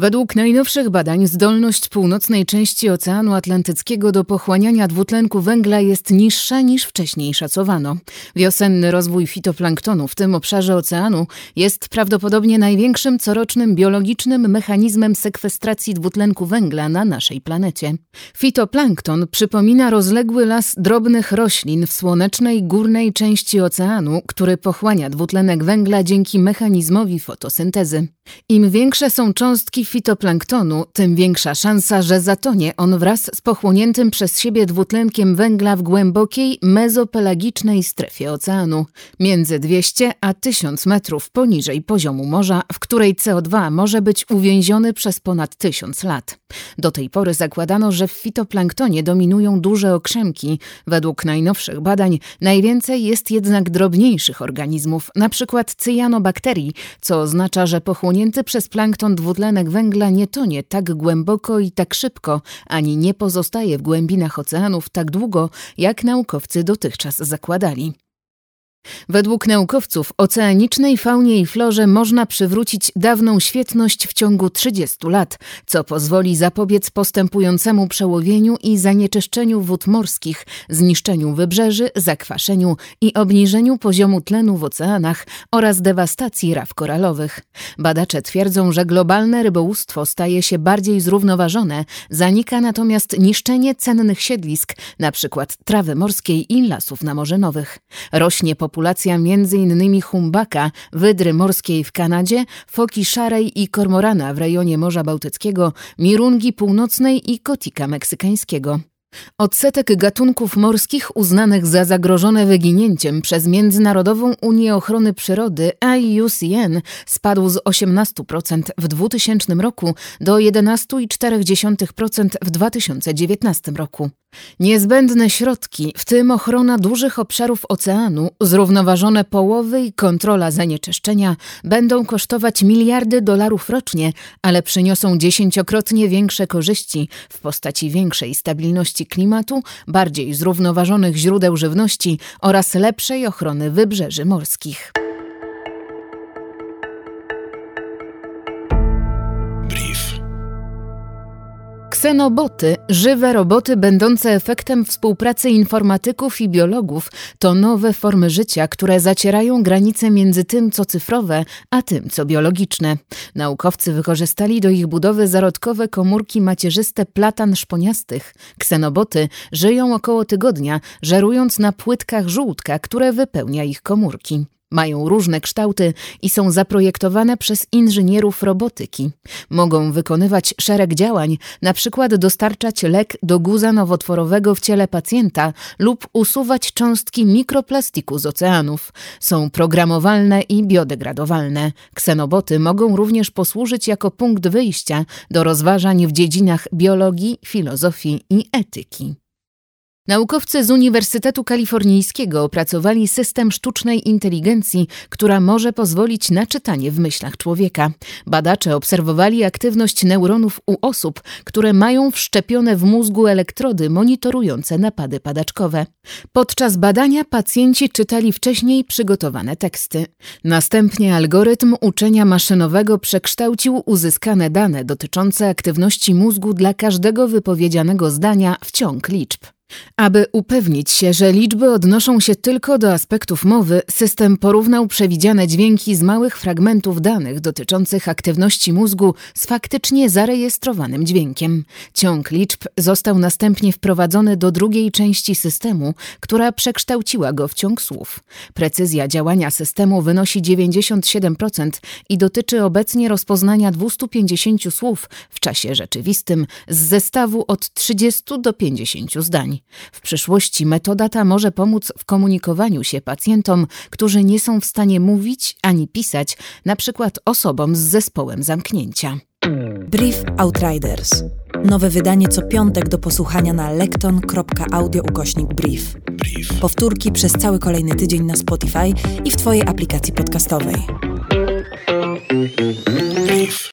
Według najnowszych badań zdolność północnej części Oceanu Atlantyckiego do pochłaniania dwutlenku węgla jest niższa niż wcześniej szacowano. Wiosenny rozwój fitoplanktonu w tym obszarze oceanu jest prawdopodobnie największym corocznym biologicznym mechanizmem sekwestracji dwutlenku węgla na naszej planecie. Fitoplankton przypomina rozległy las drobnych roślin w słonecznej górnej części oceanu, który pochłania dwutlenek węgla dzięki mechanizmowi fotosyntezy. Im większe są cząstki fitoplanktonu, tym większa szansa, że zatonie on wraz z pochłoniętym przez siebie dwutlenkiem węgla w głębokiej, mezopelagicznej strefie oceanu, między 200 a 1000 metrów poniżej poziomu morza, w której CO2 może być uwięziony przez ponad 1000 lat. Do tej pory zakładano, że w fitoplanktonie dominują duże okrzemki. Według najnowszych badań najwięcej jest jednak drobniejszych organizmów, np. cyjanobakterii, co oznacza, że pochłonięty przez plankton dwutlenek węgla nie tonie tak głęboko i tak szybko, ani nie pozostaje w głębinach oceanów tak długo, jak naukowcy dotychczas zakładali. Według naukowców oceanicznej faunie i florze można przywrócić dawną świetność w ciągu 30 lat, co pozwoli zapobiec postępującemu przełowieniu i zanieczyszczeniu wód morskich, zniszczeniu wybrzeży, zakwaszeniu i obniżeniu poziomu tlenu w oceanach oraz dewastacji raf koralowych. Badacze twierdzą, że globalne rybołówstwo staje się bardziej zrównoważone, zanika natomiast niszczenie cennych siedlisk, np. trawy morskiej i lasów namorzynowych. Rośnie populacja m.in. humbaka, wydry morskiej w Kanadzie, foki szarej i kormorana w rejonie Morza Bałtyckiego, mirungi północnej i kotika meksykańskiego. Odsetek gatunków morskich uznanych za zagrożone wyginięciem przez Międzynarodową Unię Ochrony Przyrody IUCN spadł z 18% w 2000 roku do 11,4% w 2019 roku. Niezbędne środki, w tym ochrona dużych obszarów oceanu, zrównoważone połowy i kontrola zanieczyszczenia, będą kosztować miliardy dolarów rocznie, ale przyniosą dziesięciokrotnie większe korzyści w postaci większej stabilności klimatu, bardziej zrównoważonych źródeł żywności oraz lepszej ochrony wybrzeży morskich. Ksenoboty, żywe roboty będące efektem współpracy informatyków i biologów, to nowe formy życia, które zacierają granice między tym, co cyfrowe, a tym, co biologiczne. Naukowcy wykorzystali do ich budowy zarodkowe komórki macierzyste platan szponiastych. Ksenoboty żyją około tygodnia, żerując na płytkach żółtka, które wypełnia ich komórki. Mają różne kształty i są zaprojektowane przez inżynierów robotyki. Mogą wykonywać szereg działań, na przykład dostarczać lek do guza nowotworowego w ciele pacjenta lub usuwać cząstki mikroplastiku z oceanów. Są programowalne i biodegradowalne. Ksenoboty mogą również posłużyć jako punkt wyjścia do rozważań w dziedzinach biologii, filozofii i etyki. Naukowcy z Uniwersytetu Kalifornijskiego opracowali system sztucznej inteligencji, która może pozwolić na czytanie w myślach człowieka. Badacze obserwowali aktywność neuronów u osób, które mają wszczepione w mózgu elektrody monitorujące napady padaczkowe. Podczas badania pacjenci czytali wcześniej przygotowane teksty. Następnie algorytm uczenia maszynowego przekształcił uzyskane dane dotyczące aktywności mózgu dla każdego wypowiedzianego zdania w ciąg liczb. Aby upewnić się, że liczby odnoszą się tylko do aspektów mowy, system porównał przewidziane dźwięki z małych fragmentów danych dotyczących aktywności mózgu z faktycznie zarejestrowanym dźwiękiem. Ciąg liczb został następnie wprowadzony do drugiej części systemu, która przekształciła go w ciąg słów. Precyzja działania systemu wynosi 97% i dotyczy obecnie rozpoznania 250 słów w czasie rzeczywistym z zestawu od 30 do 50 zdań. W przyszłości metoda ta może pomóc w komunikowaniu się pacjentom, którzy nie są w stanie mówić ani pisać, na przykład osobom z zespołem zamknięcia. Brief Outriders. Nowe wydanie co piątek do posłuchania na lekton.audio ukośnik brief. brief. Powtórki przez cały kolejny tydzień na Spotify i w Twojej aplikacji podcastowej.